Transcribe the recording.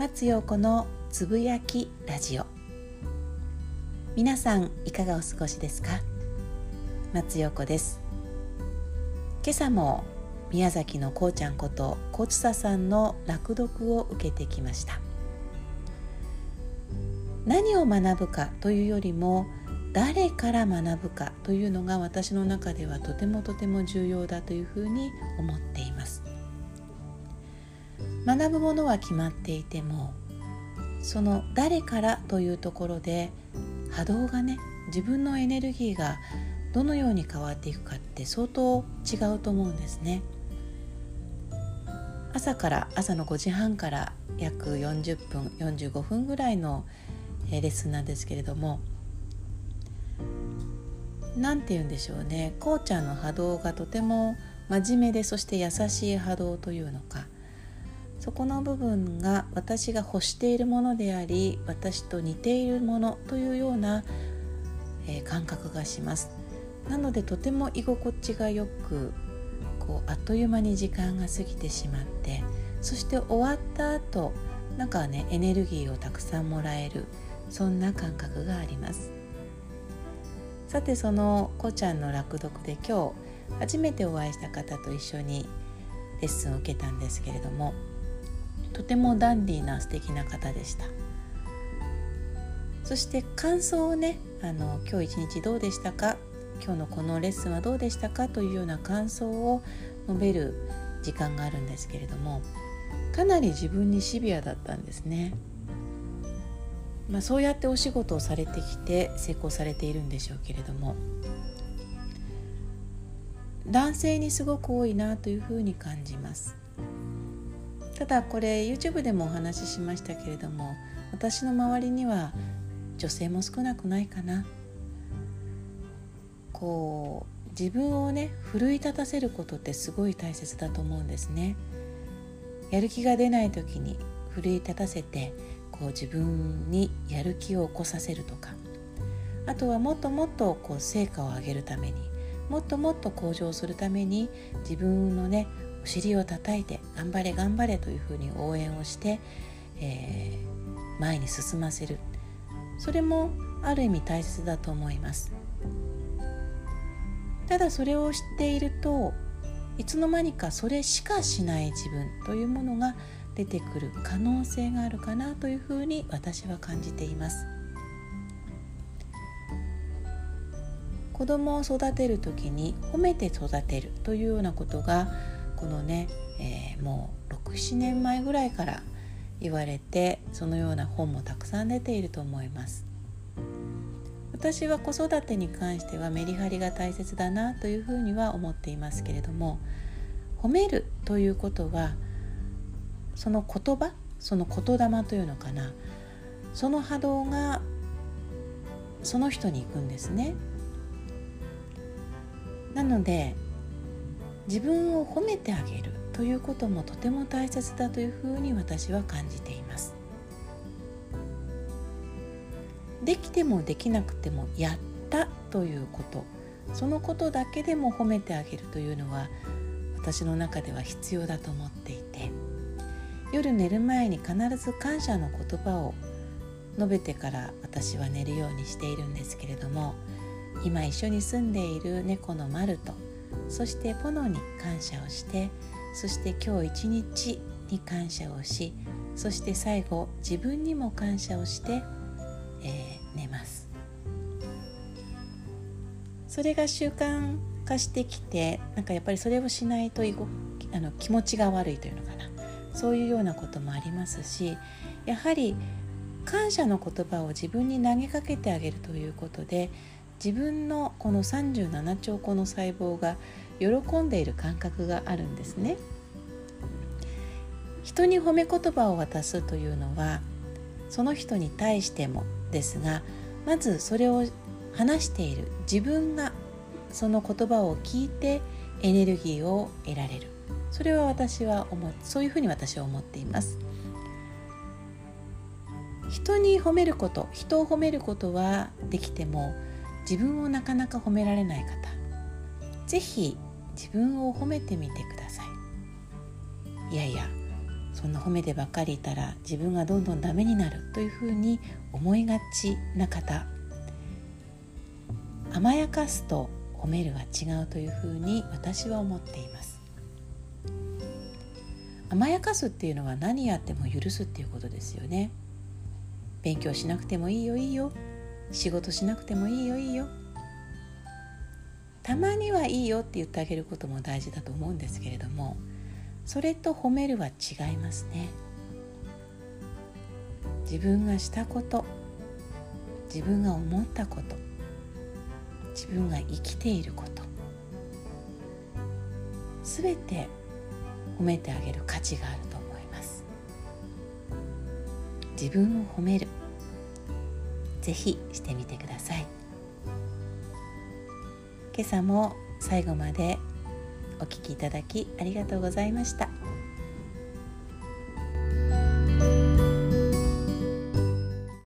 松陽子のつぶやきラジオ。皆さんいかがお過ごしですか？松陽子です。今朝も宮崎のこうちゃんことコツサさんの落読を受けてきました。何を学ぶかというよりも誰から学ぶかというのが私の中ではとてもとても重要だというふうに思っています。学ぶものは決まっていてもその誰からというところで波動がね自分のエネルギーがどのように変わっていくかって相当違うと思うんですね。朝から朝の5時半から約40分45分ぐらいのレッスンなんですけれども何て言うんでしょうね。こうちゃんの波動がとても真面目でそして優しい波動というのかそこの部分が私が欲しているものであり私と似ているものというような、えー、感覚がします。なのでとても居心地がよくこうあっという間に時間が過ぎてしまってそして終わった後なんかねエネルギーをたくさんもらえるそんな感覚があります。さてそのこちゃんの落読で今日初めてお会いした方と一緒にレッスンを受けたんですけれどもとてもダンディーな素敵な方でした。そして感想をねあの今日一日どうでしたか？今日のこのレッスンはどうでしたか？というような感想を述べる時間があるんですけれどもかなり自分にシビアだったんですね。まあ、そうやってお仕事をされてきて成功されているんでしょうけれども男性にすごく多いなというふうに感じます。ただこれ YouTube でもお話ししましたけれども私の周りには女性も少なくないかな。こう自分をね奮い立たせることってすごい大切だと思うんですね。やる気が出ない時に奮い立たせてこう自分にやる気を起こさせるとか。あとはもっともっとこう成果を上げるためにもっともっと向上するために自分のねお尻を叩いて頑張れ頑張れというふうに応援をして、えー、前に進ませる。それもある意味大切だと思います。ただそれを知っているといつの間にかそれしかしない自分というものが出てくる可能性があるかなというふうに私は感じています。子供を育てる時に褒めて育てるというようなことがこのね、えー、もう67年前ぐらいから言われてそのような本もたくさん出ていると思います。私は子育てに関してはメリハリが大切だなというふうには思っていますけれども褒めるということはその言葉その言霊というのかなその波動がその人に行くんですね。なので自分を褒めてあげるということもとても大切だというふうに私は感じています。できてもできなくてもやったということそのことだけでも褒めてあげるというのは私の中では必要だと思っていて夜寝る前に必ず感謝の言葉を述べてから私は寝るようにしているんですけれども今一緒に住んでいる猫のマルとそしてポノに感謝をしてそして今日一日に感謝をしそして最後自分にも感謝をして、えー、寝ます。それが習慣化してきてなんかやっぱりそれをしないとあの気持ちが悪いというのかな。そういうようなこともありますしやはり感謝の言葉を自分に投げかけてあげるということで自分のこの37兆個の細胞が喜んでいる感覚があるんですね。人に褒め言葉を渡すというのはその人に対してもですがまずそれを話している自分がその言葉を聞いてエネルギーを得られるそれは私は思そういうふうに私は思っています人に褒めること人を褒めることはできても自分をなかなか褒められない方是非自分を褒めてみてください。いやいやそんな褒めてばっかりいたら自分がどんどんダメになるというふうに思いがちな方甘やかすと褒めるは違うというふうに私は思っています。甘やかすっていうのは何やっても許すっていうことですよね。勉強しなくてもいいよいいよ。仕事しなくてもいいよいいよ。たまにはいいよって言ってあげることも大事だと思うんですけれどもそれと褒めるは違いますね。自分がしたこと自分が思ったこと自分が生きていることすべて褒めてあげる価値があると思います。自分を褒める。ぜひしてみてください今朝も最後までお聴きいただきありがとうございました。